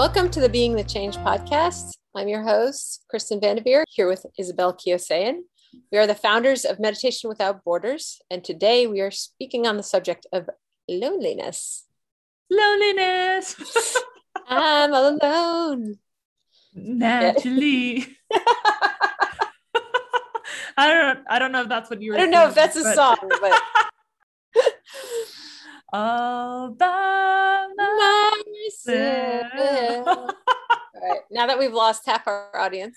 Welcome to the Being the Change podcast. I'm your host, Kristen Vanderveer, here with Isabel Kiosayan. We are the founders of Meditation Without Borders, and today we are speaking on the subject of loneliness. Loneliness. I'm alone. Naturally. I don't I don't know if that's what you were I don't know if that's a song, but All by myself. myself. All right, now that we've lost half our audience.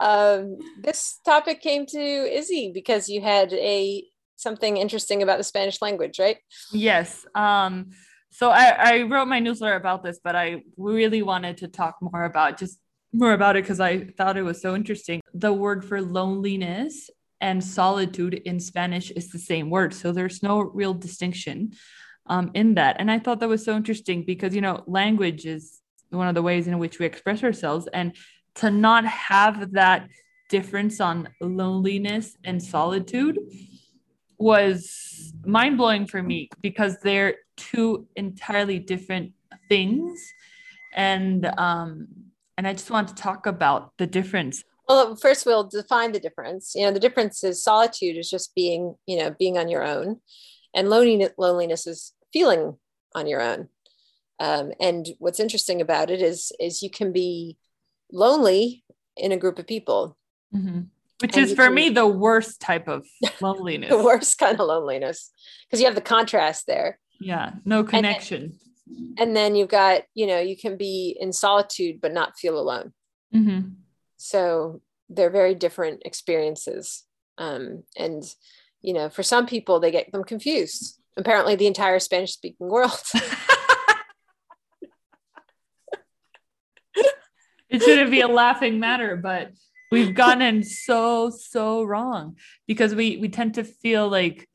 um, this topic came to Izzy because you had a something interesting about the Spanish language, right? Yes. Um, so I, I wrote my newsletter about this, but I really wanted to talk more about just more about it because I thought it was so interesting. The word for loneliness and solitude in Spanish is the same word. So there's no real distinction um, in that. And I thought that was so interesting because, you know, language is one of the ways in which we express ourselves. And to not have that difference on loneliness and solitude was mind blowing for me because they're two entirely different things. And, um, and I just want to talk about the difference. Well, first we'll define the difference. You know, the difference is solitude is just being, you know, being on your own, and loneliness, loneliness is feeling on your own. Um, and what's interesting about it is, is you can be lonely in a group of people. Mhm. Which And is for can- me the worst type of loneliness. The worst kind of loneliness because you have the contrast there. Yeah, no connection. And then you've got, you know, you can be in solitude but not feel alone. Mhm. So they're very different experiences. Um, and, you know, for some people, they get them confused. Apparently, the entire Spanish speaking world. it shouldn't be a laughing matter, but we've gone gotten so so wrong because we we tend to feel like,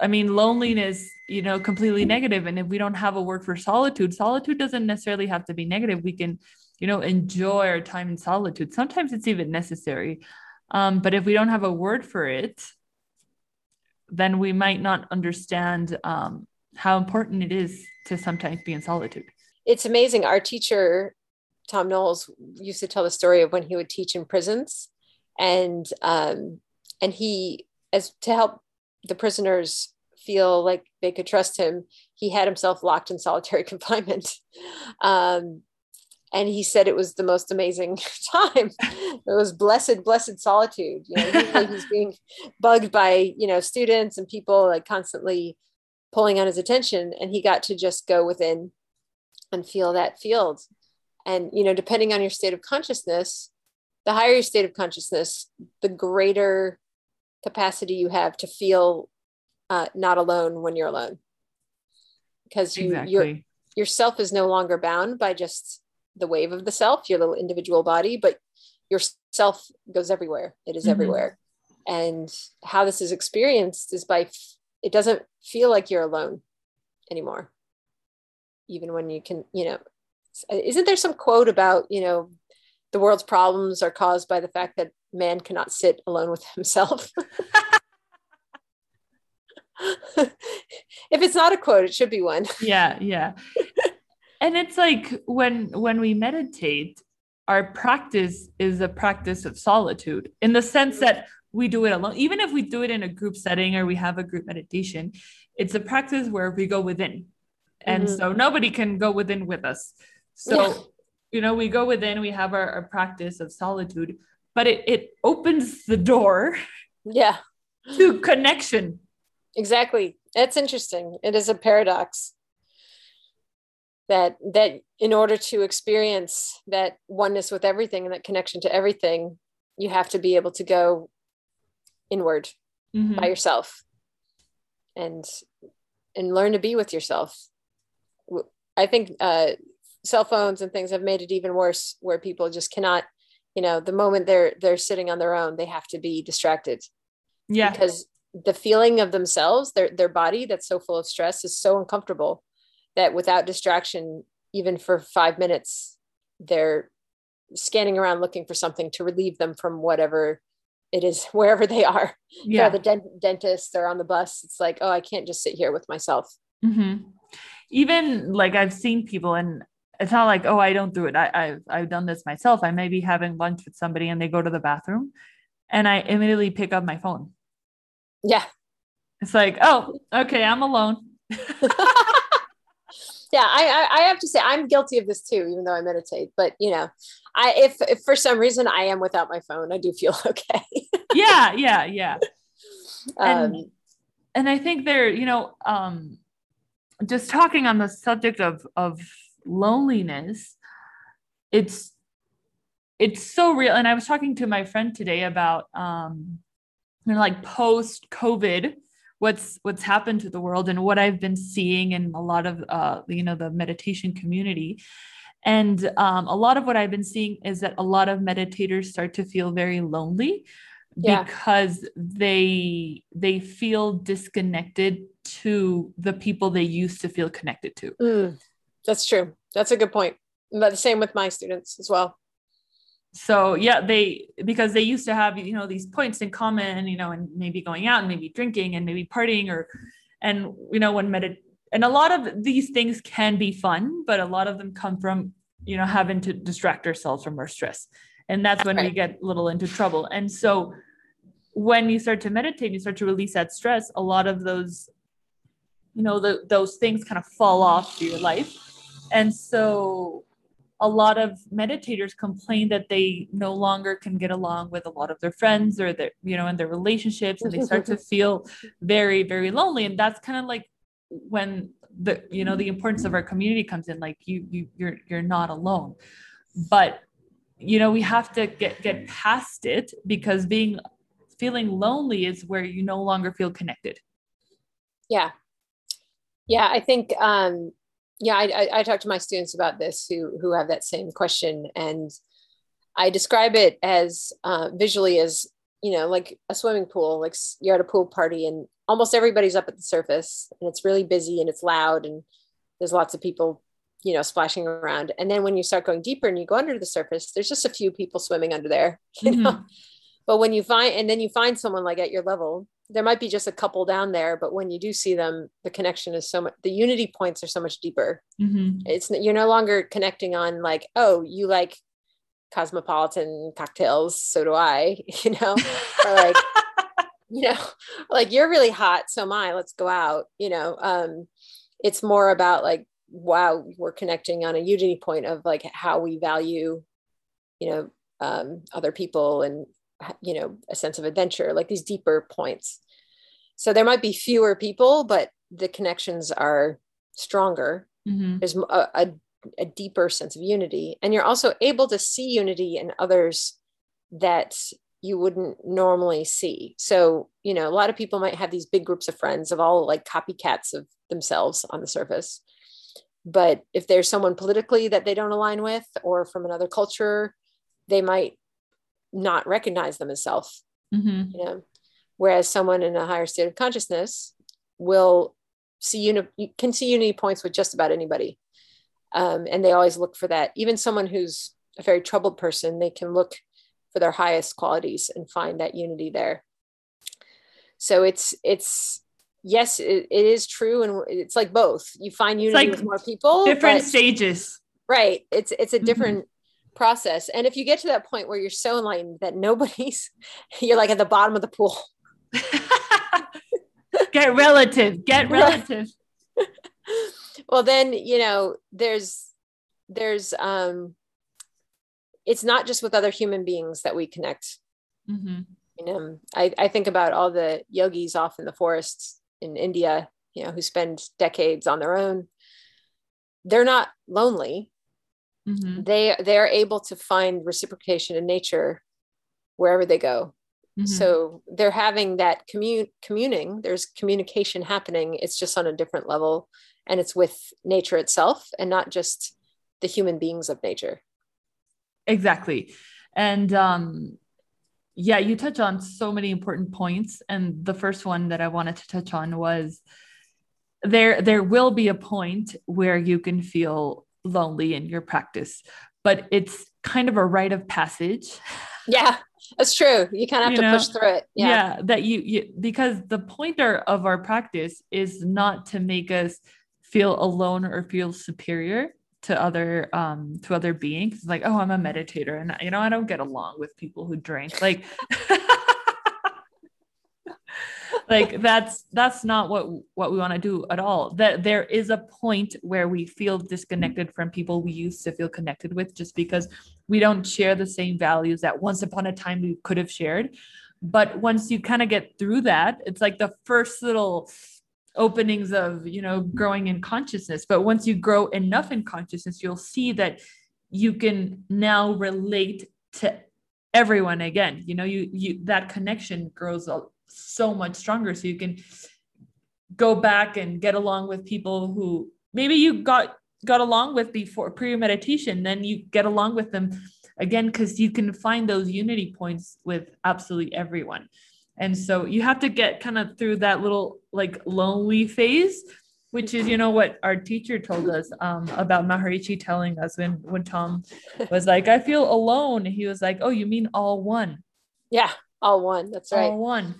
I mean, loneliness, you know, completely negative, and if we don't have a word for solitude, solitude doesn't necessarily have to be negative. We can, you know, enjoy our time in solitude. Sometimes it's even necessary, um, but if we don't have a word for it, then we might not understand um, how important it is to sometimes be in solitude. it's amazing. Our teacher, Thom Knoles, used to tell the story of when he would teach in prisons, and um, and he, as to help the prisoners feel like they could trust him, he had himself locked in solitary confinement. Um, and he said it was the most amazing time. It was blessed, blessed solitude. You know, he's being bugged by you know students and people like constantly pulling on his attention, and he got to just go within and feel that field. And you know, depending on your state of consciousness, the higher your state of consciousness, the greater capacity you have to feel uh, not alone when you're alone, because you your Exactly. yourself is no longer bound by just the wave of the self, your little individual body, but your self goes everywhere. It is Mhm. everywhere. And how this is experienced is by, f- it doesn't feel like you're alone anymore. Even when you can, you know, isn't there some quote about, you know, the world's problems are caused by the fact that man cannot sit alone with himself? if it's not a quote, it should be one. yeah yeah and it's like when when we meditate our practice is a practice of solitude in the sense that we do it alone. Even if we do it in a group setting or we have a group meditation it's a practice where we go within. And Mhm. so nobody can go within with us. So Yeah. you know we go within we have our, our practice of solitude but it, it opens the door Yeah. to connection. Exactly. That's interesting. It is a paradox that that in order to experience that oneness with everything and that connection to everything you have to be able to go inward Mhm. by yourself and and learn to be with yourself. I think uh cell phones and things have made it even worse where people just cannot you know the moment they're they're sitting on their own they have to be distracted. Yeah. Because the feeling of themselves their their body that's so full of stress is so uncomfortable that without distraction even for 5 minutes they're scanning around looking for something to relieve them from whatever it is wherever they are yeah the dent- dentist they're on the bus it's like oh i can't just sit here with myself Mm-hmm. Even like I've seen people, and it's not like, oh, I don't do it. I, I've I've done this myself. I may be having lunch with somebody, and they go to the bathroom, and I immediately pick up my phone. Yeah. It's like, oh, okay, I'm alone. yeah, I, I have to say I'm guilty of this too, even though I meditate. But you know, I if, if for some reason I am without my phone, I do feel okay. yeah, yeah, yeah. Um, and, and I think there, you know, um, just talking on the subject of of loneliness, it's it's so real. And I was talking to my friend today about um, you know, like post COVID, what's what's happened to the world and what I've been seeing in a lot of uh, you know the meditation community. And um, a lot of what I've been seeing is that a lot of meditators start to feel very lonely yeah. because they they feel disconnected to the people they used to feel connected to. Mm, that's true. That's a good point. But the same with my students as well. So yeah, they because they used to have you know these points in common, you know, and maybe going out and maybe drinking and maybe partying or, and you know when medit and a lot of these things can be fun, but a lot of them come from you know having to distract ourselves from our stress. And that's when right. we get a little into trouble. And so when you start to meditate you start to release that stress a lot of those you know the, those things kind of fall off to your life. And so a lot of meditators complain that they no longer can get along with a lot of their friends or their you know in their relationships and they start to feel very very lonely. And that's kind of like when the you know the importance of our community comes in like you you you're you're not alone. But you know we have to get get past it because being feeling lonely is where you no longer feel connected. Yeah. Yeah i think um yeah i i, I talk to my students about this who who have that same question and i describe it as uh, visually as you know like a swimming pool like you're at a pool party and almost everybody's up at the surface and it's really busy and it's loud and there's lots of people you know splashing around and then when you start going deeper and you go under the surface there's just a few people swimming under there you mm-hmm. know but when you find and then you find someone like at your level there might be just a couple down there but when you do see them the connection is so much the unity points are so much deeper. Mm-hmm. it's you're no longer connecting on like oh you like cosmopolitan cocktails so do i you know? Or like you know like you're really hot so am i let's go out you know? Um it's more about like wow we're connecting on a unity point of like how we value you know um, other people and you know a sense of adventure like these deeper points. So there might be fewer people but the connections are stronger. Mm-hmm. there's a, a, a deeper sense of unity. And you're also able to see unity in others that you wouldn't normally see. So you know a lot of people might have these big groups of friends of all like copycats of themselves on the surface. But if there's someone politically that they don't align with or from another culture they might not recognize them as self mm-hmm. you know whereas someone in a higher state of consciousness will see uni- you can see unity points with just about anybody um, and they always look for that even someone who's a very troubled person they can look for their highest qualities and find that unity there so it's it's yes, it, it is true, and it's like both. You find unity like with more people, different stages. Right. It's it's a mm-hmm. different. Process, and if you get to that point where you're so enlightened that nobody's, you're like at the bottom of the pool. get relative. Get relative. well, then you know there's there's um it's not just with other human beings that we connect. Mm-hmm. You know, I, I think about all the yogis off in the forests in India, you know, who spend decades on their own, they're not lonely. Mm-hmm. They they are able to find reciprocation in nature wherever they go. Mm-hmm. So they're having that commune communing. There's communication happening. It's just on a different level, and it's with nature itself, and not just the human beings of nature. Exactly, and um, yeah, you touch on so many important points. And the first one that I wanted to touch on was there there will be a point where you can feel lonely in your practice, but it's kind of a rite of passage. Yeah. that's true. You kind of have You to know? push through it. yeah. Yeah. that you, you because the pointer of our practice is not to make us feel alone or feel superior to other um to other beings It's like oh i'm a meditator and you know i don't get along with people who drink like like that's that's not what what we want to do at all. That there is a point where we feel disconnected from people we used to feel connected with just because we don't share the same values that once upon a time we could have shared. But once you kind of get through that it's like the first little openings of you know growing in consciousness. But once you grow enough in consciousness you'll see that you can now relate to everyone again. You know you you that connection grows so much stronger so you can go back and get along with people who maybe you got got along with before pre-meditation then you get along with them again because you can find those unity points with absolutely everyone and so you have to get kind of through that little like lonely phase which is you know what our teacher told us um, about maharishi telling us when when thom was like i feel alone he was like oh you mean all one Yeah. All one. That's right. all one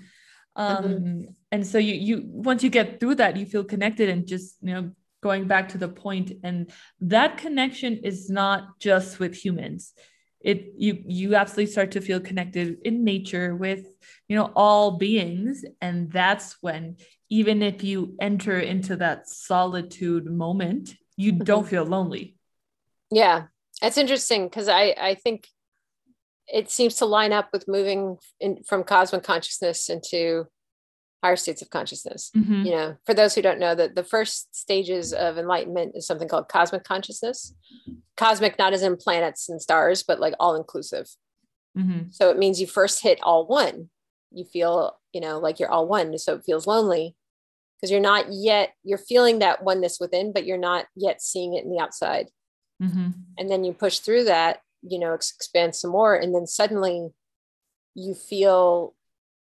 um Mhm. and so you you once you get through that you feel connected and just you know going back to the point and that connection is not just with humans it you you absolutely start to feel connected in nature with you know all beings and that's when even if you enter into that solitude moment you don't Mhm. feel lonely Yeah, it's interesting because I I think it seems to line up with moving in from cosmic consciousness into higher states of consciousness. Mhm. You know, for those who don't know, that the first stages of enlightenment is something called cosmic consciousness. Cosmic, not as in planets and stars, but like all inclusive. Mhm. So it means you first hit all one. You feel, you know, like you're all one. So it feels lonely because you're not yet, you're feeling that oneness within, but you're not yet seeing it in the outside Mhm. and then you push through that you know ex- expand some more and then suddenly you feel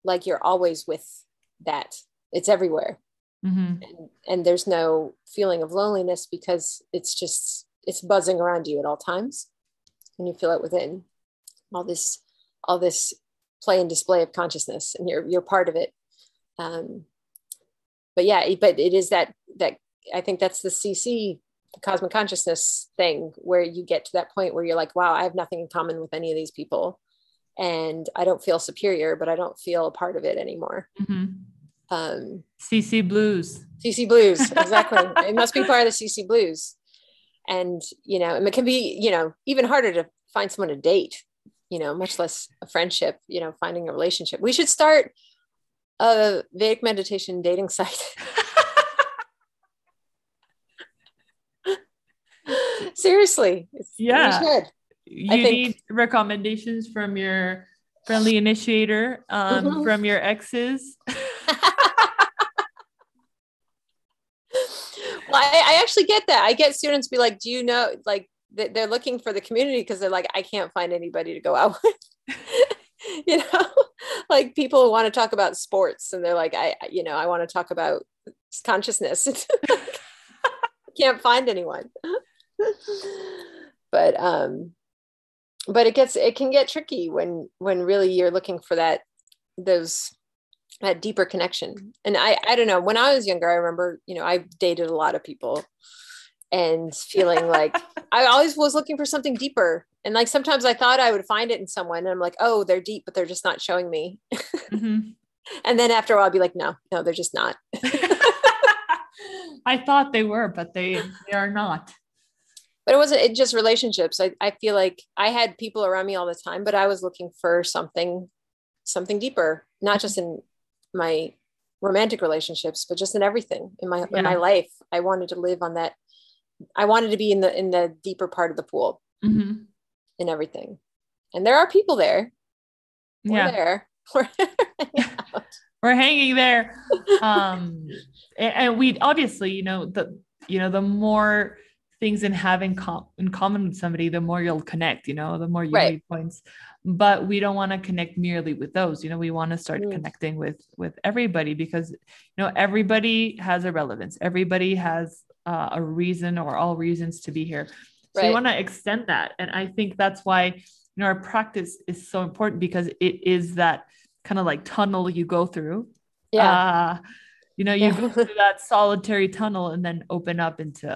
like you're always with that. It's everywhere. Mhm. and, and there's no feeling of loneliness because it's just it's buzzing around you at all times. And you feel it within all this all this play and display of consciousness and you're you're part of it. Um but yeah but it is that that i think that's the cc cosmic consciousness thing where you get to that point where you're like wow i have nothing in common with any of these people and i don't feel superior but i don't feel a part of it anymore Mhm. um cc blues CC Blues, exactly. it must be part of the CC Blues. And, you know, and it can be, you know, even harder to find someone to date, you know, much less a friendship, you know, finding a relationship. We should start a Vedic meditation dating site. Seriously. it's- Yeah. you think- need recommendations from your friendly initiator um, Mhm. from your exes well, I, I actually get that. I get students be like, do you know, like they- they're looking for the community because they're like, I can't find anybody to go out with. you know, like people want to talk about sports and they're like, I- you know, I want to talk about consciousness. can't find anyone. but um but it gets it can get tricky when when really you're looking for that those that deeper connection. And i i don't know when i was younger i remember you know i dated a lot of people and feeling like i always was looking for something deeper. And like sometimes i thought i would find it in someone and i'm like oh they're deep but they're just not showing me. Mhm. and then after a while i'd be like no no they're just not. I thought they were but they they are not but it wasn't it just relationships. I, I feel like i had people around me all the time but i was looking for something something deeper not just in my romantic relationships but just in everything in my in my life. I wanted to live on that i wanted to be in the in the deeper part of the pool Mhm. in everything. And there are people there. We're yeah. there. We're- we're hanging there. Um and, and we obviously you know the you know the more things in having com- in common with somebody the more you'll connect you know the more unity Right. points but we don't want to connect merely with those you know we want to start Mm. connecting with with everybody because you know everybody has a relevance everybody has uh, a reason or all reasons to be here so you want to extend that and i think that's why you know our practice is so important because it is that kind of like tunnel you go through Yeah. uh, you know you Yeah. go through that solitary tunnel and then open up into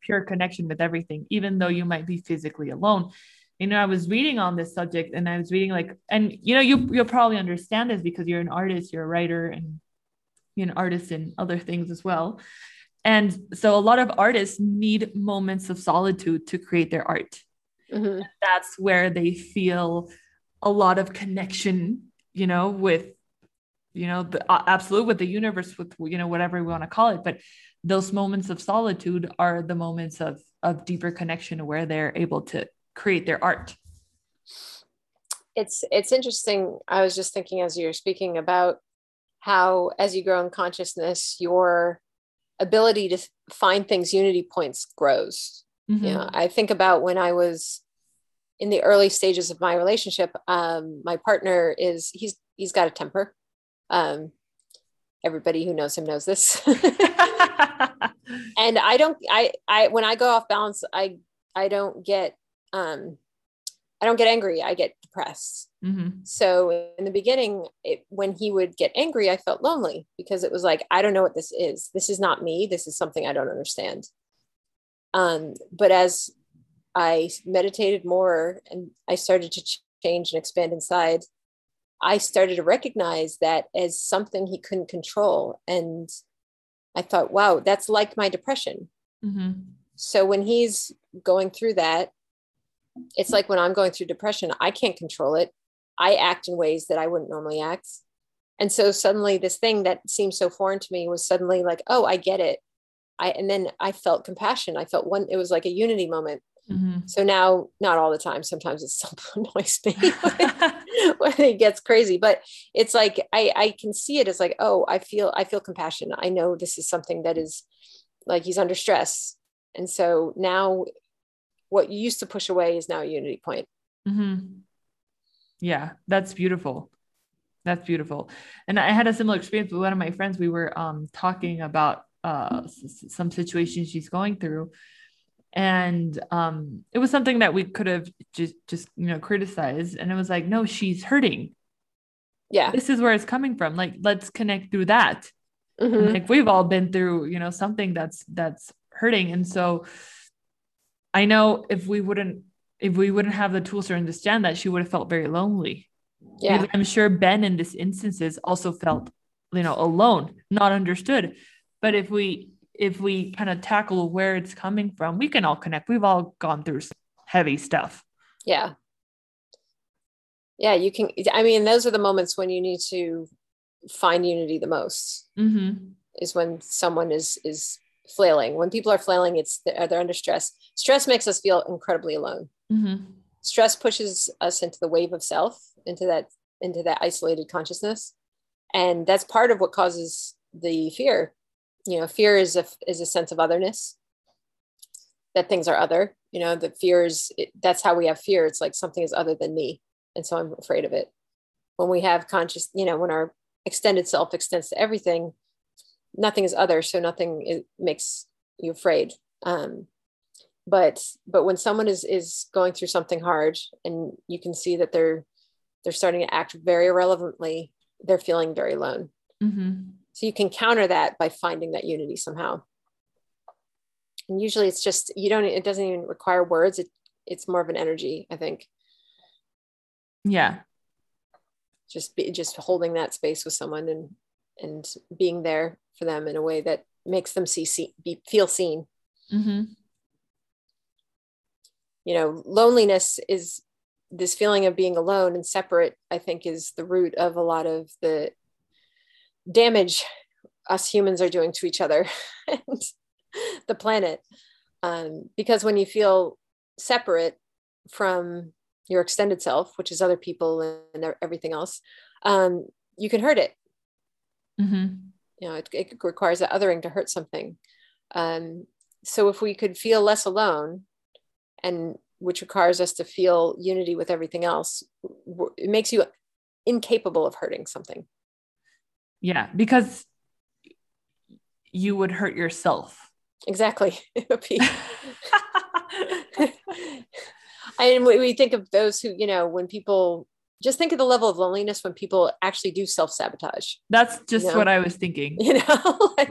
pure connection with everything even though you might be physically alone. You know i was reading on this subject and i was reading like and you know you you'll probably understand this because you're an artist you're a writer and you're an artist in other things as well. And so a lot of artists need moments of solitude to create their art. Mhm. that's where they feel a lot of connection you know with you know the absolute with the universe with you know whatever we want to call it. But those moments of solitude are the moments of of deeper connection where they're able to create their art. It's it's interesting. I was just thinking as you were speaking about how as you grow in consciousness your ability to find things unity points grows. Mhm. you know i think about when i was in the early stages of my relationship um, my partner is he's he's got a temper. Um, everybody who knows him knows this and i don't i i when i go off balance i i don't get um i don't get angry. I get depressed. Mhm. so in the beginning it, when he would get angry i felt lonely because it was like i don't know what this is. This is not me. This is something i don't understand. Um but as i meditated more and i started to ch- change and expand inside i started to recognize that as something he couldn't control. And i thought wow that's like my depression Mhm. so when he's going through that, it's like when I'm going through depression, I can't control it. I act in ways that I wouldn't normally act. And so suddenly this thing that seemed so foreign to me was suddenly like, oh, I get it. I and then I felt compassion. I felt one, it was like a unity moment. Mhm. So now, not all the time, sometimes it still annoys me when it gets crazy, but it's like I, I can see it as like, oh, I feel I feel compassion. I know this is something that is like he's under stress. And so now what you used to push away is now a unity point. Mm-hmm. Yeah, that's beautiful. That's beautiful. And I had a similar experience with one of my friends. We were um, talking about uh, some situations she's going through, and um, it was something that we could have just just you know criticized. And it was like, no, she's hurting. Yeah. This is where it's coming from. Like, let's connect through that. Mhm. like we've all been through you know something that's that's hurting and so i know if we wouldn't if we wouldn't have the tools to understand that she would have felt very lonely Yeah. I'm sure ben in this instances also felt you know alone not understood but if we if we kind of tackle where it's coming from we can all connect we've all gone through heavy stuff Yeah. Yeah. You can, I mean, those are the moments when you need to find unity the most mm-hmm. is when someone is, is flailing. When people are flailing, it's they're, under stress. Stress makes us feel incredibly alone. Mm-hmm. stress pushes us into the wave of self into that into that isolated consciousness and that's part of what causes the fear you know fear is a is a sense of otherness that things are other you know the fear is it, that's how we have fear. It's like something is other than me and so i'm afraid of it. When we have conscious you know when our extended self extends to everything nothing is other so nothing is, makes you afraid. Um, but but when someone is is going through something hard and you can see that they're they're starting to act very irrelevantly they're feeling very alone. Mm-hmm. So you can counter that by finding that unity somehow. And usually it's just you don't it doesn't even require words. It it's more of an energy i think. Yeah. Just be just holding that space with someone and and being there for them in a way that makes them see, see be, feel seen. Mm-hmm. you know loneliness is this feeling of being alone and separate i think is the root of a lot of the damage us humans are doing to each other and the planet. Um, because when you feel separate from your extended self which is other people and everything else um, you can hurt it. Mm-hmm. you know it, it requires that othering to hurt something. Um, so if we could feel less alone and which requires us to feel unity with everything else it makes you incapable of hurting something yeah because you would hurt yourself exactly it would be and we, think of those who you know when people just think of the level of loneliness when people actually do self-sabotage That's just You know? what I was thinking. you know like,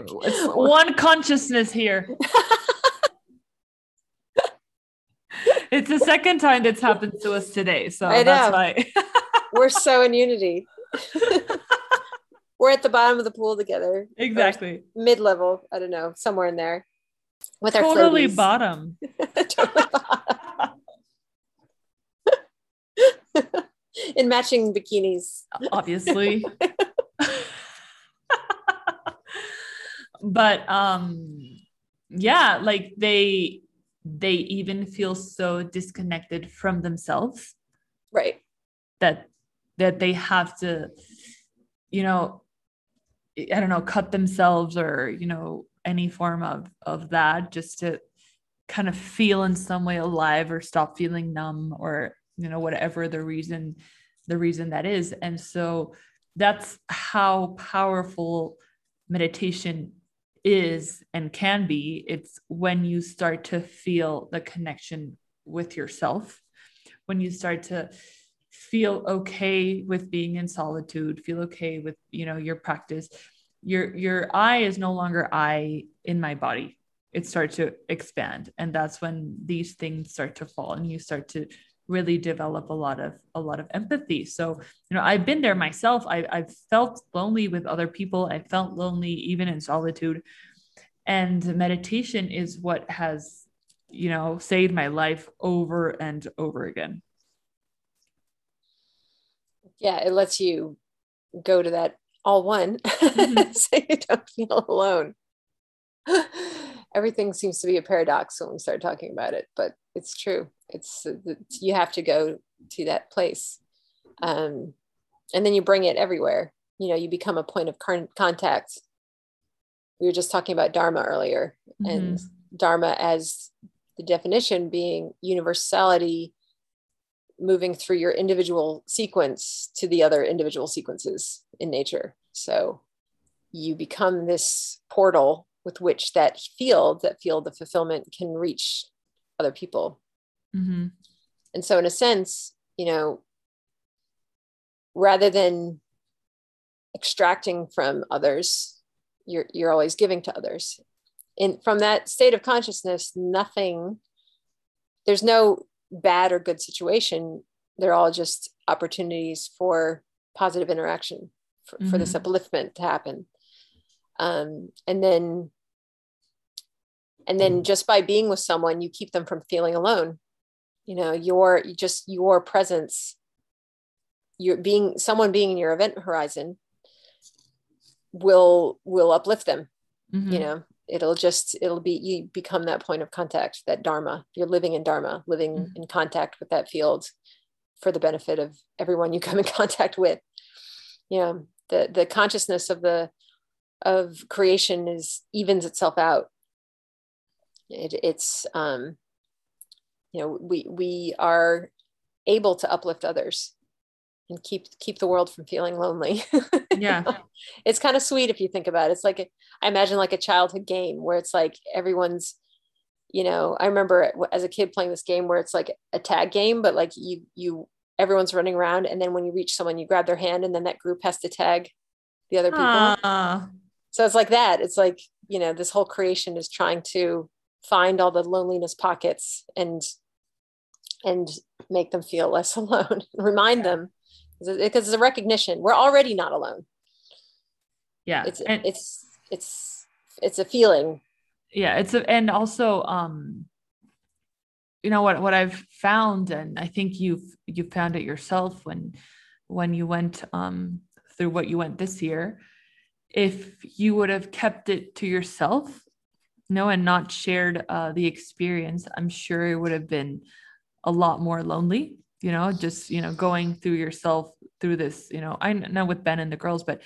one consciousness here. it's the second time that's happened to us today. So that's why. we're so in unity we're at the bottom of the pool together exactly. mid-level i don't know somewhere in there with our Totally bottom. Totally bottom. in matching bikinis obviously. but um yeah, like they they even feel so disconnected from themselves right that that they have to you know i don't know cut themselves or you know any form of of that just to kind of feel in some way alive or stop feeling numb or you know whatever the reason the reason that is. And so that's how powerful meditation is and can be. It's when you start to feel the connection with yourself when you start to feel okay with being in solitude feel okay with you know your practice your your i is no longer i in my body. It starts to expand and that's when these things start to fall and you start to really develop a lot of a lot of empathy. So you know i've been there myself. I, i've felt lonely with other people. I felt lonely even in solitude. And meditation is what has you know saved my life over and over again yeah it lets you go to that all one Mhm. so you don't feel alone. Everything seems to be a paradox when we start talking about it but it's true. It's, it's you have to go to that place um, and then you bring it everywhere. You know you become a point of con- contact. We were just talking about dharma earlier and dharma as the definition being universality moving through your individual sequence to the other individual sequences in nature. So you become this portal with which that field that field of fulfillment can reach other people. Hmm and so in a sense you know rather than extracting from others you're you're always giving to others. And from that state of consciousness nothing there's no bad or good situation they're all just opportunities for positive interaction for, for this upliftment to happen. Um, and then and then just by being with someone you keep them from feeling alone. You know your just your presence your being someone being in your event horizon will will uplift them Mhm. you know it'll just it'll be you become that point of contact that dharma. You're living in dharma living Mhm. in contact with that field for the benefit of everyone you come in contact with. Yeah the the consciousness of the of creation is evens itself out. It, it's um you know we we are able to uplift others and keep keep the world from feeling lonely. Yeah. It's kind of sweet if you think about it. It's like a, i imagine like a childhood game where it's like everyone's you know i remember as a kid playing this game where it's like a tag game but like you you everyone's running around and then when you reach someone you grab their hand and then that group has to tag the other people. Ah, so it's like that. It's like you know this whole creation is trying to find all the loneliness pockets and and make them feel less alone remind them because it's a recognition. We're already not alone. Yeah it's and it's it's it's a feeling. Yeah it's a, and also um you know what what i've found and i think you've you found it yourself when when you went um through what you went this year if you would have kept it to yourself you know and not shared uh the experience i'm sure it would have been a lot more lonely you know just you know going through yourself through this you know i know with ben and the girls but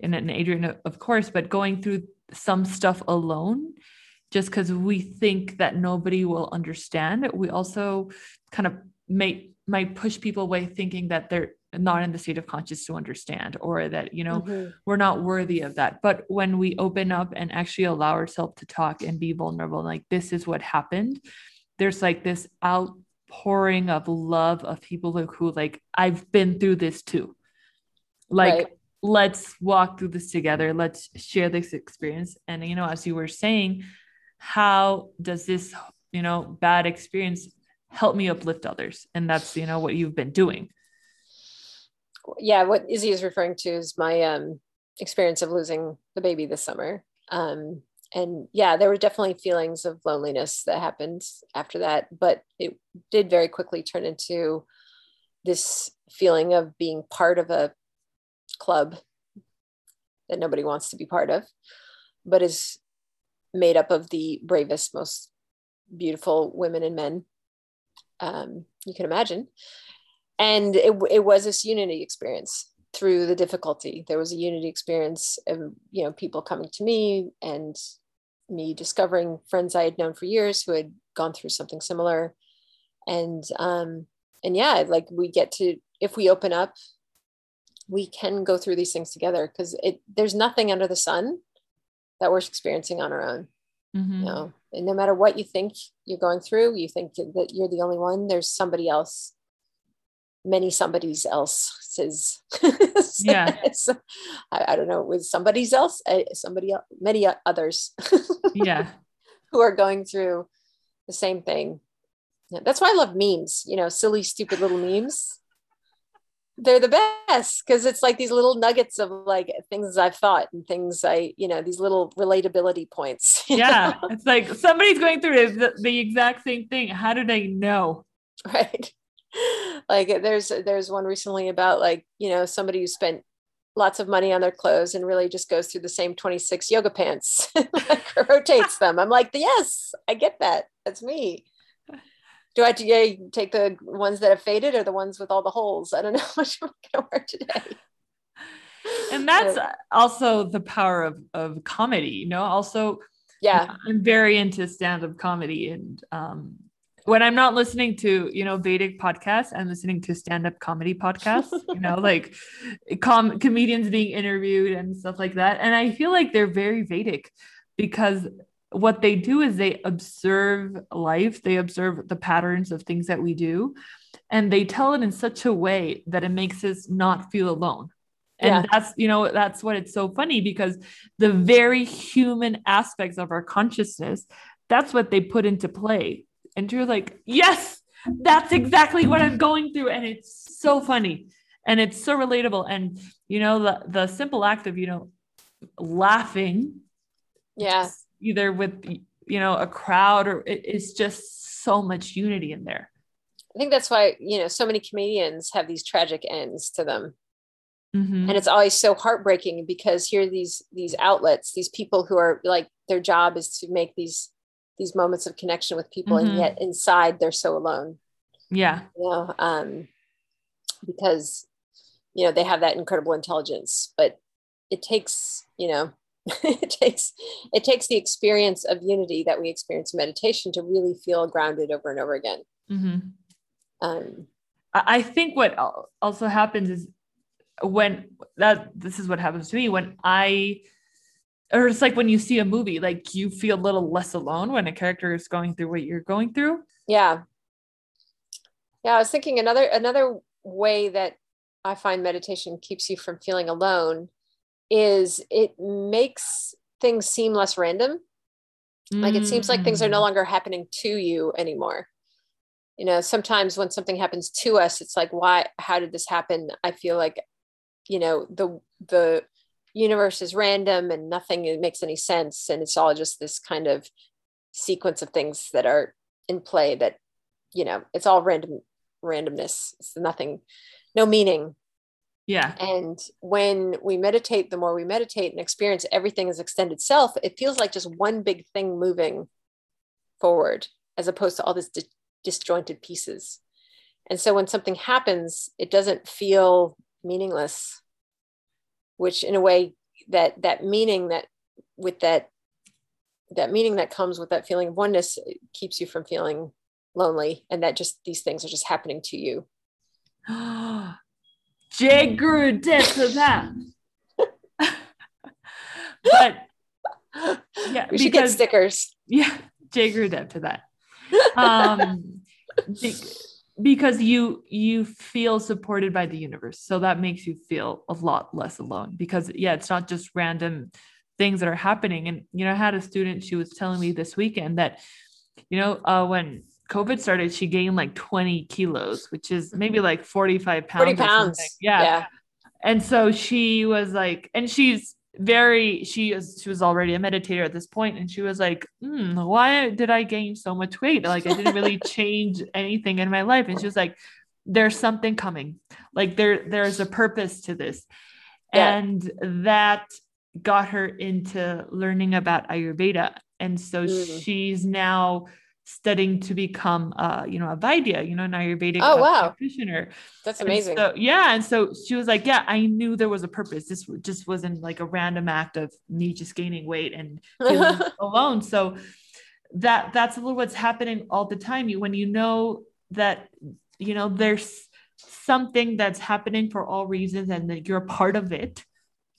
and, and adrian of course but going through some stuff alone just because we think that nobody will understand we also kind of may might push people away thinking that they're not in the state of conscious to understand or that you know Mhm. we're not worthy of that but when we open up and actually allow ourselves to talk and be vulnerable like this is what happened there's like this out outpouring of love of people who, who like I've been through this too. Like right. let's walk through this together. Let's share this experience. And you know, as you were saying, how does this, you know, bad experience help me uplift others? And that's, you know, what you've been doing. Yeah, what Izzy is referring to is my um experience of losing the baby this summer. Um and yeah, there were definitely feelings of loneliness that happened after that, but it did very quickly turn into this feeling of being part of a club that nobody wants to be part of, but is made up of the bravest, most beautiful women and men um, you can imagine. And it, it was this unity experience through the difficulty. There was a unity experience of, you know, people coming to me and me discovering friends I had known for years who had gone through something similar. And um, and yeah, like we get to if we open up, we can go through these things together because it there's nothing under the sun that we're experiencing on our own. Mm-hmm. You know, and no matter what you think you're going through, you think that you're the only one. There's somebody else, many somebody's else's. yeah. I, I, don't know. With somebody's else, uh, somebody, many others. yeah. Who are going through the same thing. Yeah, that's why I love memes. You know, silly, stupid little memes they're the best because it's like these little nuggets of like things I've thought and things I, you know, these little relatability points. Yeah. Know? It's like somebody's going through the, the exact same thing. How do they know? Right. Like there's there's one recently about like, you know, somebody who spent lots of money on their clothes and really just goes through the same 26 yoga pants like rotates them. I'm like, yes, I get that. That's me do I take the ones that have faded or the ones with all the holes? I don't know which I'm going to wear today. And that's also the power of, of comedy, you know, also, yeah, I'm very into stand-up comedy and, um, when I'm not listening to, you know, Vedic podcasts, I'm listening to stand-up comedy podcasts, you know, like com- comedians being interviewed and stuff like that. And I feel like they're very Vedic because what they do is they observe life, they observe the patterns of things that we do, and they tell it in such a way that it makes us not feel alone. And yeah. that's, you know, that's what it's so funny because the very human aspects of our consciousness, that's what they put into play. And you're like, yes, that's exactly what I'm going through. And it's so funny and it's so relatable. And, you know, the, the simple act of, you know, laughing. Yeah either with you know a crowd or it, it's just so much unity in there i think that's why you know so many comedians have these tragic ends to them mm-hmm. and it's always so heartbreaking because here are these these outlets these people who are like their job is to make these these moments of connection with people mm-hmm. and yet inside they're so alone yeah you know um because you know they have that incredible intelligence but it takes you know it takes it takes the experience of unity that we experience in meditation to really feel grounded over and over again. Mm-hmm. Um, I think what also happens is when that this is what happens to me when I or it's like when you see a movie, like you feel a little less alone when a character is going through what you're going through. Yeah. Yeah, I was thinking another another way that I find meditation keeps you from feeling alone is it makes things seem less random. Mm. Like it seems like things are no mm. longer happening to you anymore. You know, sometimes when something happens to us, it's like, why, how did this happen? I feel like, you know, the, the universe is random and nothing makes any sense. And it's all just this kind of sequence of things that are in play that, you know, it's all random randomness. It's nothing, no meaning yeah. And when we meditate, the more we meditate and experience everything as extended self, it feels like just one big thing moving forward as opposed to all these di- disjointed pieces. And so when something happens, it doesn't feel meaningless, which in a way that that meaning that with that that meaning that comes with that feeling of oneness keeps you from feeling lonely and that just these things are just happening to you Jay grew to that. but yeah, we should get stickers. Yeah, Jay grew to that. um, because you you feel supported by the universe. So that makes you feel a lot less alone because yeah it's not just random things that are happening. And you know i had a student she was telling me this weekend that you know uh, when covid started she gained like 20 kilos which is maybe mm-hmm. like 45 pounds 40 pounds. Yeah. yeah. And so she was like and she's very she is she was already a meditator at this point and she was like mm, why did i gain so much weight? Like i didn't really change anything in my life. And she was like there's something coming. Like there there's a purpose to this. Yeah. and that got her into learning about ayurveda. And so mm. she's now studying to become uh you know a Vaidya, you know, an Ayurvedic oh, uh, wow. practitioner. That's amazing. So, yeah. And so she was like, Yeah, I knew there was a purpose. This just wasn't like a random act of me just gaining weight and alone. So that that's a little what's happening all the time. You when you know that you know there's something that's happening for all reasons and that you're a part of it.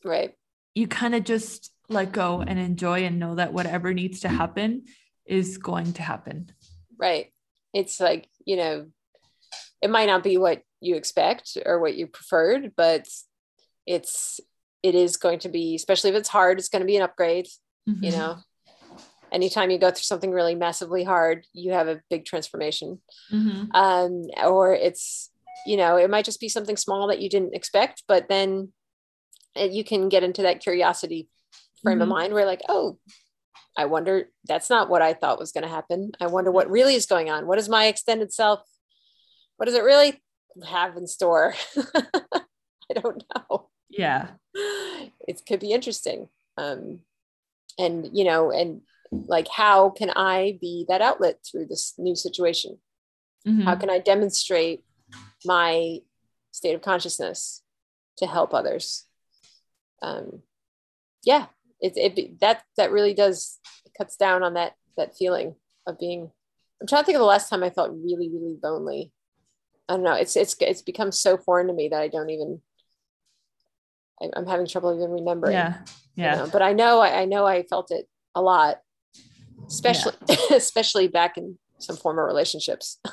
Right. You kind of just let go and enjoy and know that whatever needs to happen is going to happen. Right. It's like, you know, it might not be what you expect or what you preferred, but it's it is going to be, especially if it's hard, it's going to be an upgrade. Mm-hmm. You know, anytime you go through something really massively hard, you have a big transformation. Mm-hmm. Um, or it's, you know, it might just be something small that you didn't expect, but then you can get into that curiosity frame mm-hmm. of mind where like, oh, I wonder, that's not what I thought was going to happen. I wonder what really is going on. What is my extended self? What does it really have in store? I don't know. Yeah. It could be interesting. Um, and, you know, and like, how can I be that outlet through this new situation? Mm-hmm. How can I demonstrate my state of consciousness to help others? Um, yeah, it, it that that really does cuts down on that that feeling of being i'm trying to think of the last time i felt really really lonely. I don't know. It's it's it's become so foreign to me that i don't even I, am having trouble even remembering. Yeah yeah. you know? but i know I, I, know i felt it a lot especially yeah. especially back in some former relationships.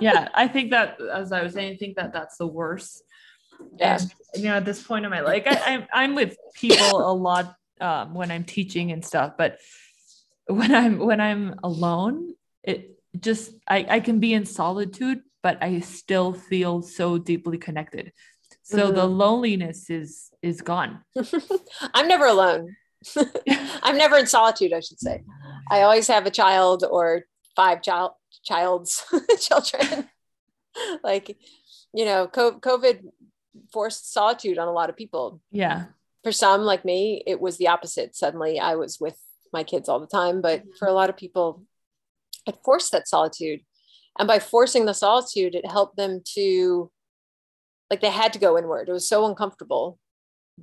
Yeah i think that as i was saying i think that that's the worst. Yeah. And, you know at this point in my life I, I'm, I'm with people a lot um, when I'm teaching and stuff. But when I'm when I'm alone, it just I, I can be in solitude, but I still feel so deeply connected. So mm-hmm. the loneliness is is gone. I'm never alone. I'm never in solitude, I should say. I always have a child or five child child's children. like, you know, COVID forced solitude on a lot of people. Yeah for some like me it was the opposite. Suddenly i was with my kids all the time but mm-hmm. for a lot of people it forced that solitude. And by forcing the solitude it helped them to like they had to go inward. It was so uncomfortable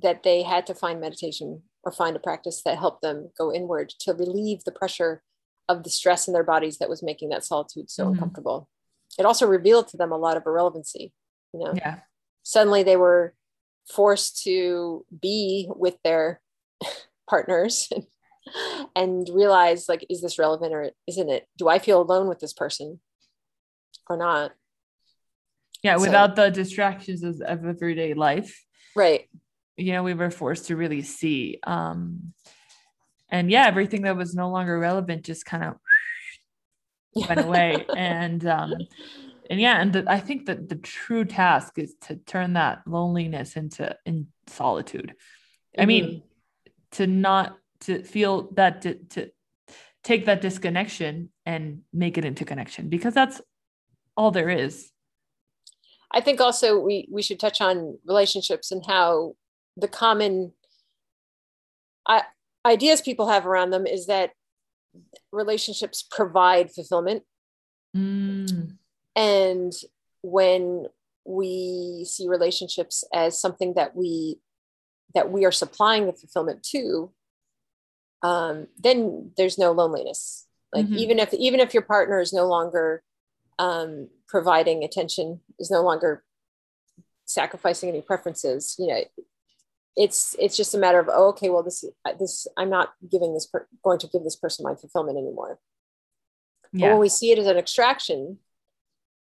that they had to find meditation or find a practice that helped them go inward to relieve the pressure of the stress in their bodies that was making that solitude so mm-hmm. uncomfortable. It also revealed to them a lot of irrelevancy you know? Yeah. Suddenly they were forced to be with their partners and realize like is this relevant or isn't it? Do i feel alone with this person or not? Yeah so, without the distractions of, of everyday life right. you know we were forced to really see um and yeah everything that was no longer relevant just kind of went away. And um and yeah and the, i think that the true task is to turn that loneliness into in solitude mm-hmm. i mean mm-hmm. to not to feel that to, to take that disconnection and make it into connection because that's all there is i think also we we should touch on relationships and how the common I, ideas people have around them is that relationships provide fulfillment mm. And when we see relationships as something that we that we are supplying the fulfillment to, um, then there's no loneliness. Like mm-hmm. even if even if your partner is no longer um, providing attention, is no longer sacrificing any preferences, you know, it's it's just a matter of oh, okay, well this this I'm not giving this per- going to give this person my fulfillment anymore. yeah. But when we see it as an extraction,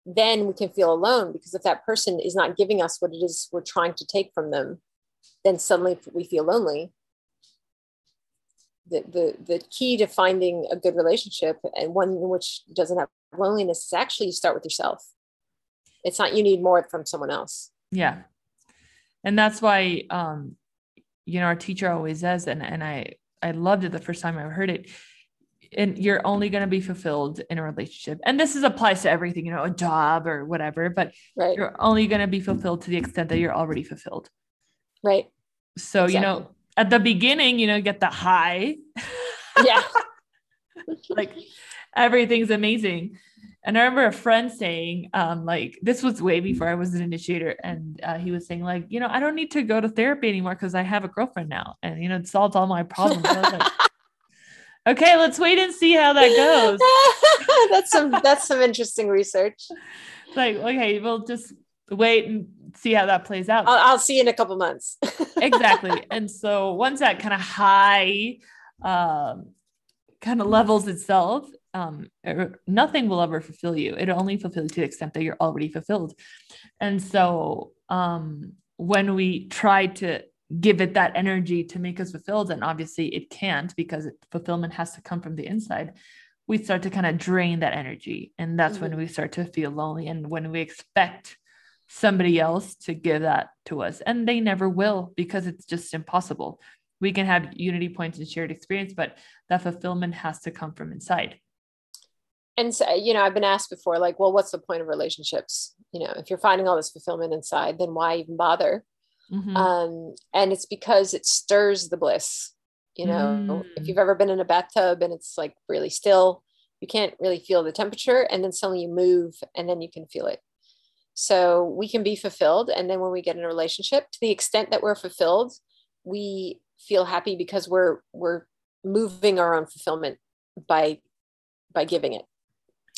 then we can feel alone because if that person is not giving us what it is we're trying to take from them, then suddenly we feel lonely. The, the, the key to finding a good relationship and one in which doesn't have loneliness is actually you start with yourself. It's not you need more from someone else. Yeah. And that's why um, you know, our teacher always says, and and I I loved it the first time I heard it and you're only going to be fulfilled in a relationship and this is applies to everything you know a job or whatever but right. you're only going to be fulfilled to the extent that you're already fulfilled right so exactly. you know at the beginning you know get the high yeah like everything's amazing and I remember a friend saying, um, like this was way before I was an initiator, and uh, he was saying, like, you know, I don't need to go to therapy anymore because I have a girlfriend now, and you know, it solves all my problems. like, okay, let's wait and see how that goes. that's some that's some interesting research. Like, okay, we'll just wait and see how that plays out. I'll, I'll see you in a couple months. exactly. And so once that kind of high um, kind of levels itself, um, er, nothing will ever fulfill you. It only fulfills you to the extent that you're already fulfilled. And so um, when we try to give it that energy to make us fulfilled and obviously it can't because fulfillment has to come from the inside we start to kind of drain that energy and that's mm-hmm. when we start to feel lonely and when we expect somebody else to give that to us and they never will because it's just impossible. We can have unity points and shared experience but that fulfillment has to come from inside. And so you know i've been asked before like well what's the point of relationships? You know if you're finding all this fulfillment inside then why even bother Mm-hmm. Um, and it's because it stirs the bliss. You know, mm. if you've ever been in a bathtub and it's like really still, you can't really feel the temperature, and then suddenly you move and then you can feel it. So we can be fulfilled. And then when we get in a relationship, to the extent that we're fulfilled, we feel happy because we're we're moving our own fulfillment by by giving it.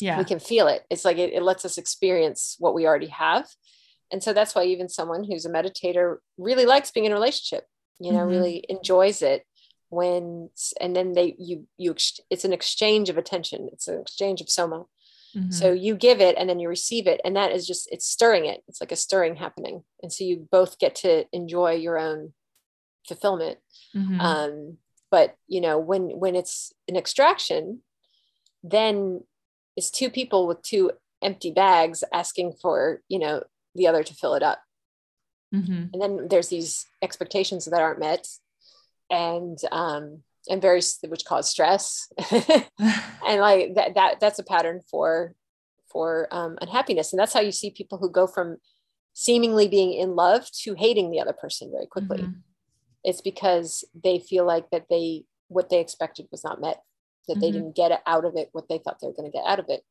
Yeah. We can feel it. It's like it, it lets us experience what we already have and so that's why even someone who's a meditator really likes being in a relationship you know mm-hmm. really enjoys it when and then they you you it's an exchange of attention it's an exchange of soma mm-hmm. so you give it and then you receive it and that is just it's stirring it it's like a stirring happening and so you both get to enjoy your own fulfillment mm-hmm. um but you know when when it's an extraction then it's two people with two empty bags asking for you know the other to fill it up. Mm-hmm. And then there's these expectations that aren't met, and um, and very which cause stress, and like that that that's a pattern for for um, unhappiness, and that's how you see people who go from seemingly being in love to hating the other person very quickly. Mm-hmm. It's because they feel like that they what they expected was not met, that mm-hmm. they didn't get out of it what they thought they were going to get out of it.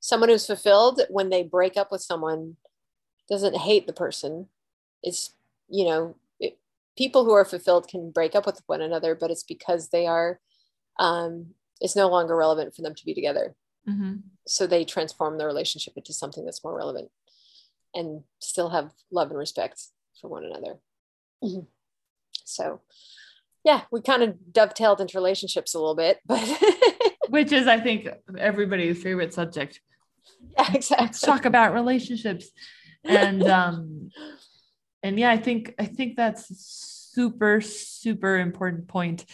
Someone who's fulfilled when they break up with someone doesn't hate the person. It's, you know, it, people who are fulfilled can break up with one another, but it's because they are, um, it's no longer relevant for them to be together. Mm-hmm. So they transform the relationship into something that's more relevant and still have love and respect for one another. Mm-hmm. So, yeah, we kind of dovetailed into relationships a little bit, but which is, I think, everybody's favorite subject. Yeah, exactly. Let's talk about relationships and um and yeah i think i think that's super super important point.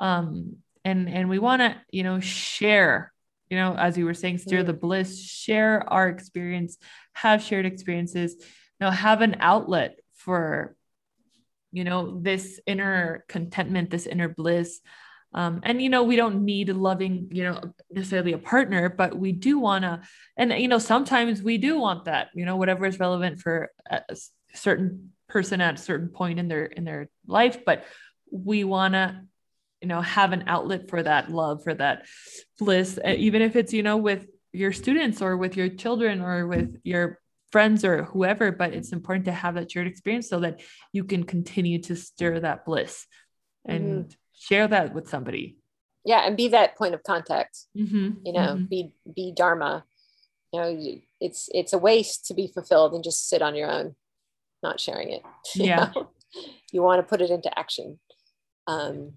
Um and and we want to you know share you know as you were saying stir the bliss share our experience have shared experiences you know have an outlet for you know this inner contentment this inner bliss um, and you know we don't need loving you know necessarily a partner but we do want to and you know sometimes we do want that you know whatever is relevant for a certain person at a certain point in their in their life but we want to you know have an outlet for that love for that bliss even if it's you know with your students or with your children or with your friends or whoever but it's important to have that shared experience so that you can continue to stir that bliss. And mm share that with somebody yeah and be that point of contact mm-hmm. you know mm-hmm. be be dharma you know it's it's a waste to be fulfilled and just sit on your own not sharing it yeah you, you want to put it into action um,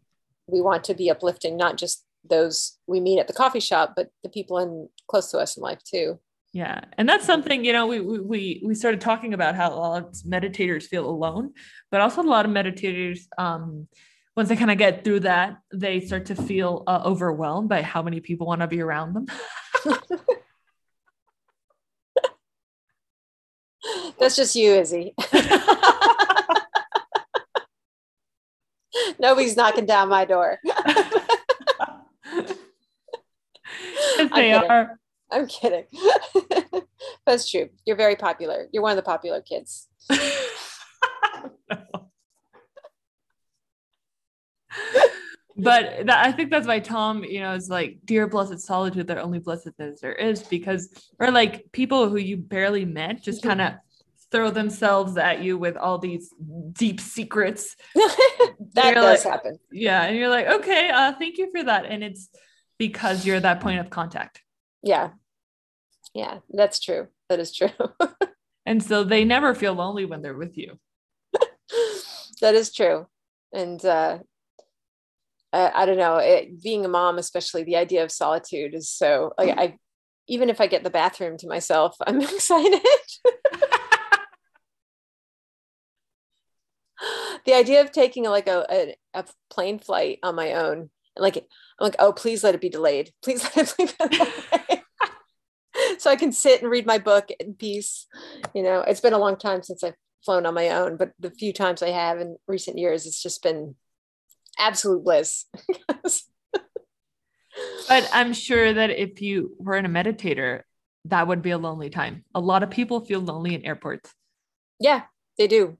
we want to be uplifting not just those we meet at the coffee shop, but the people in close to us in life too. Yeah. And that's something, you know, we we we started talking about how a lot of meditators feel alone, but also a lot of meditators um once they kind of get through that, they start to feel uh, overwhelmed by how many people want to be around them. That's just you, Izzy. Nobody's knocking down my door. they I'm are. I'm kidding. That's true. You're very popular. You're one of the popular kids. but that, I think that's why Thom, you know, is like, dear blessed solitude, that only blessedness there is, because, or like people who you barely met just kind of throw themselves at you with all these deep secrets. that does like, happen. Yeah. And you're like, okay, uh, thank you for that. And it's because you're that point of contact. Yeah. Yeah, that's true. That is true. and so they never feel lonely when they're with you. that is true. And uh, I, I don't know, it, being a mom, especially the idea of solitude is so like mm. I even if I get the bathroom to myself, I'm excited. the idea of taking like a, a, a, plane flight on my own, like I'm like, oh, please let it be delayed. Please let it be delayed. so I can sit and read my book in peace. You know, it's been a long time since I've flown on my own, but the few times I have in recent years, it's just been absolute bliss. but I'm sure that if you were in a meditator, that would be a lonely time. A lot of people feel lonely in airports. Yeah, they do.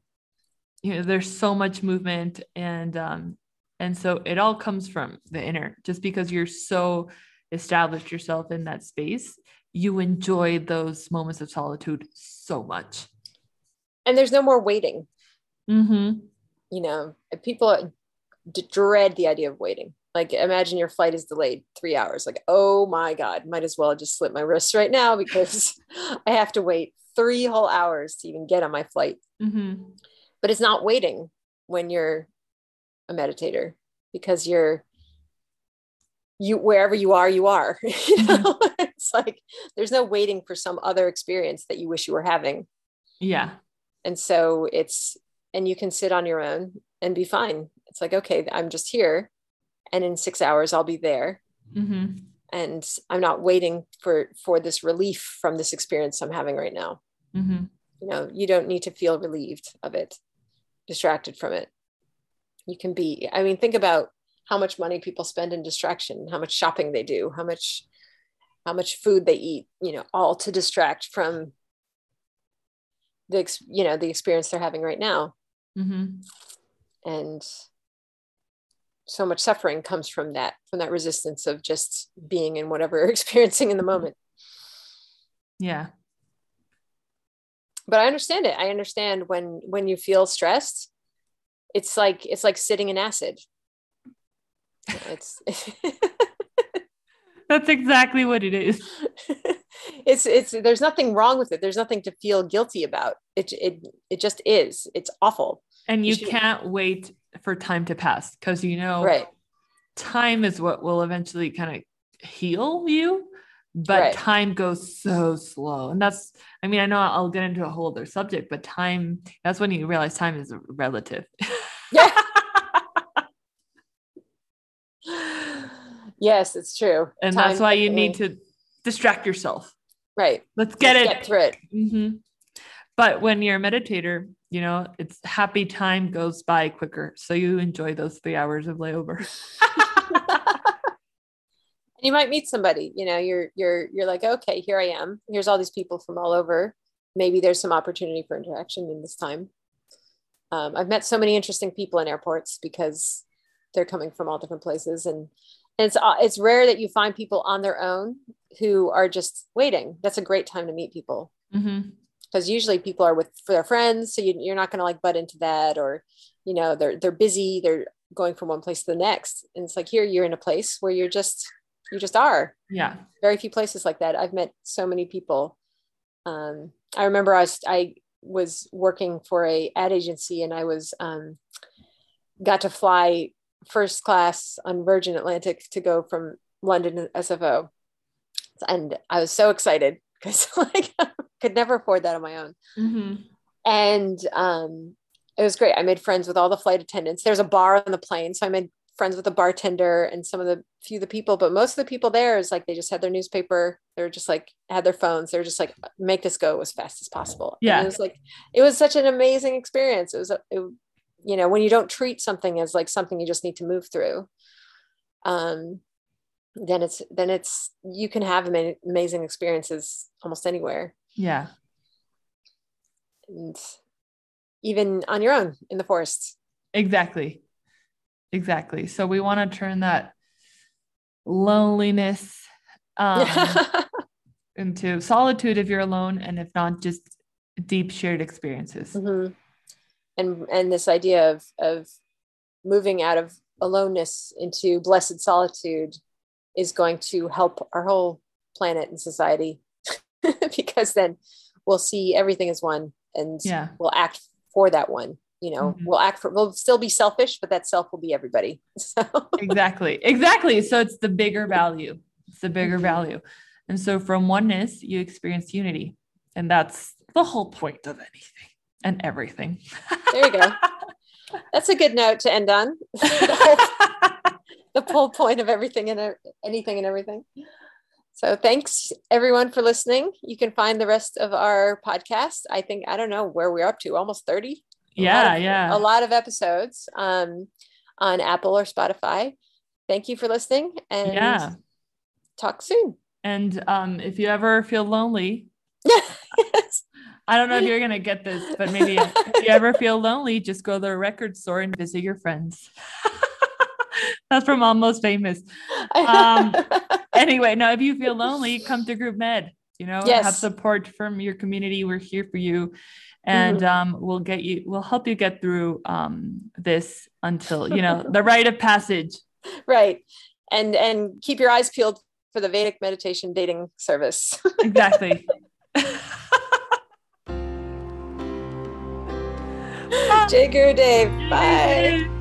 You know, there's so much movement and um and so it all comes from the inner. Just because you're so established yourself in that space, you enjoy those moments of solitude so much. And there's no more waiting. Mm-hmm. You know, people dread the idea of waiting. Like imagine your flight is delayed three hours. Like, oh my God, might as well just slip my wrists right now because I have to wait three whole hours to even get on my flight. Mm-hmm. But it's not waiting when you're a meditator because you're you wherever you are, you are. you mm-hmm. know? It's like there's no waiting for some other experience that you wish you were having. Yeah. And so it's and you can sit on your own and be fine it's like okay i'm just here and in six hours i'll be there mm-hmm. and i'm not waiting for for this relief from this experience i'm having right now mm-hmm. you know you don't need to feel relieved of it distracted from it you can be i mean think about how much money people spend in distraction how much shopping they do how much how much food they eat you know all to distract from the you know the experience they're having right now mm-hmm. and so much suffering comes from that from that resistance of just being in whatever you're experiencing in the moment. Yeah. But i understand it. I understand when when you feel stressed it's like it's like sitting in acid. It's that's exactly what it is. It's it's there's nothing wrong with it. There's nothing to feel guilty about. It it it just is. It's awful. And you, you can't wait for time to pass because you know right. time is what will eventually kind of heal you but right. time goes so slow. And that's i mean i know i'll get into a whole other subject but time that's when you realize time is relative. Yeah yes it's true. And time that's why you need to distract yourself. Right. Let's get let's it. get through it. Mm-hmm. But when you're a meditator you know it's happy time goes by quicker. So you enjoy those three hours of layover. And you might meet somebody you know you're you're you're like okay here i am. Here's all these people from all over. Maybe there's some opportunity for interaction in this time. Um, i've met so many interesting people in airports because they're coming from all different places. And, and it's uh, it's rare that you find people on their own who are just waiting. That's a great time to meet people. Mm-hmm because usually people are with for their friends so you, are not going to like butt into that or you know they're they're busy they're going from one place to the next. And it's like here you're in a place where you're just you just are. Yeah. Very few places like that. I've met so many people. Um, i remember i was i was working for a ad agency and i was um, got to fly first class on Virgin Atlantic to go from London to SFO. And I was so excited because like could never afford that on my own. Mm-hmm. And um, it was great. I made friends with all the flight attendants. There's a bar on the plane, so I made friends with the bartender and some of the few of the people. But most of the people there is like they just had their newspaper. They were just like had their phones. They were just like make this go as fast as possible. Yeah, and it was like it was such an amazing experience. It was it, you know when you don't treat something as like something you just need to move through. Um, then it's then it's you can have amazing experiences almost anywhere. Yeah. And even on your own in the forest. Exactly. Exactly. So we want to turn that loneliness um, into solitude if you're alone, and if not, just deep shared experiences. Mm-hmm. And and this idea of of moving out of aloneness into blessed solitude is going to help our whole planet and society because then we'll see everything as one and yeah. we'll act for that one you know mm-hmm. we'll act for we'll still be selfish but that self will be everybody. So. exactly. Exactly. So it's the bigger value. It's the bigger mm-hmm. value. And so from oneness you experience unity. And that's the whole point of anything and everything. There you go. That's a good note to end on. The, whole, the whole point of everything and anything and everything so thanks everyone for listening. You can find the rest of our podcast. I think I don't know where we're up to, almost 30. Yeah, of, yeah. A lot of episodes um, on Apple or Spotify. Thank you for listening and yeah. talk soon. And um, if you ever feel lonely, yes. I don't know if you're gonna get this, but maybe if you ever feel lonely, just go to the record store and visit your friends. That's from Almost Famous. Um, anyway, now if you feel lonely, come to Group Med. You know, yes. have support from your community. We're here for you, and mm-hmm. um, we'll get you. We'll help you get through um, this until you know the rite of passage. Right, and and keep your eyes peeled for the Vedic meditation dating service. exactly. Jai Guru Dev. Bye.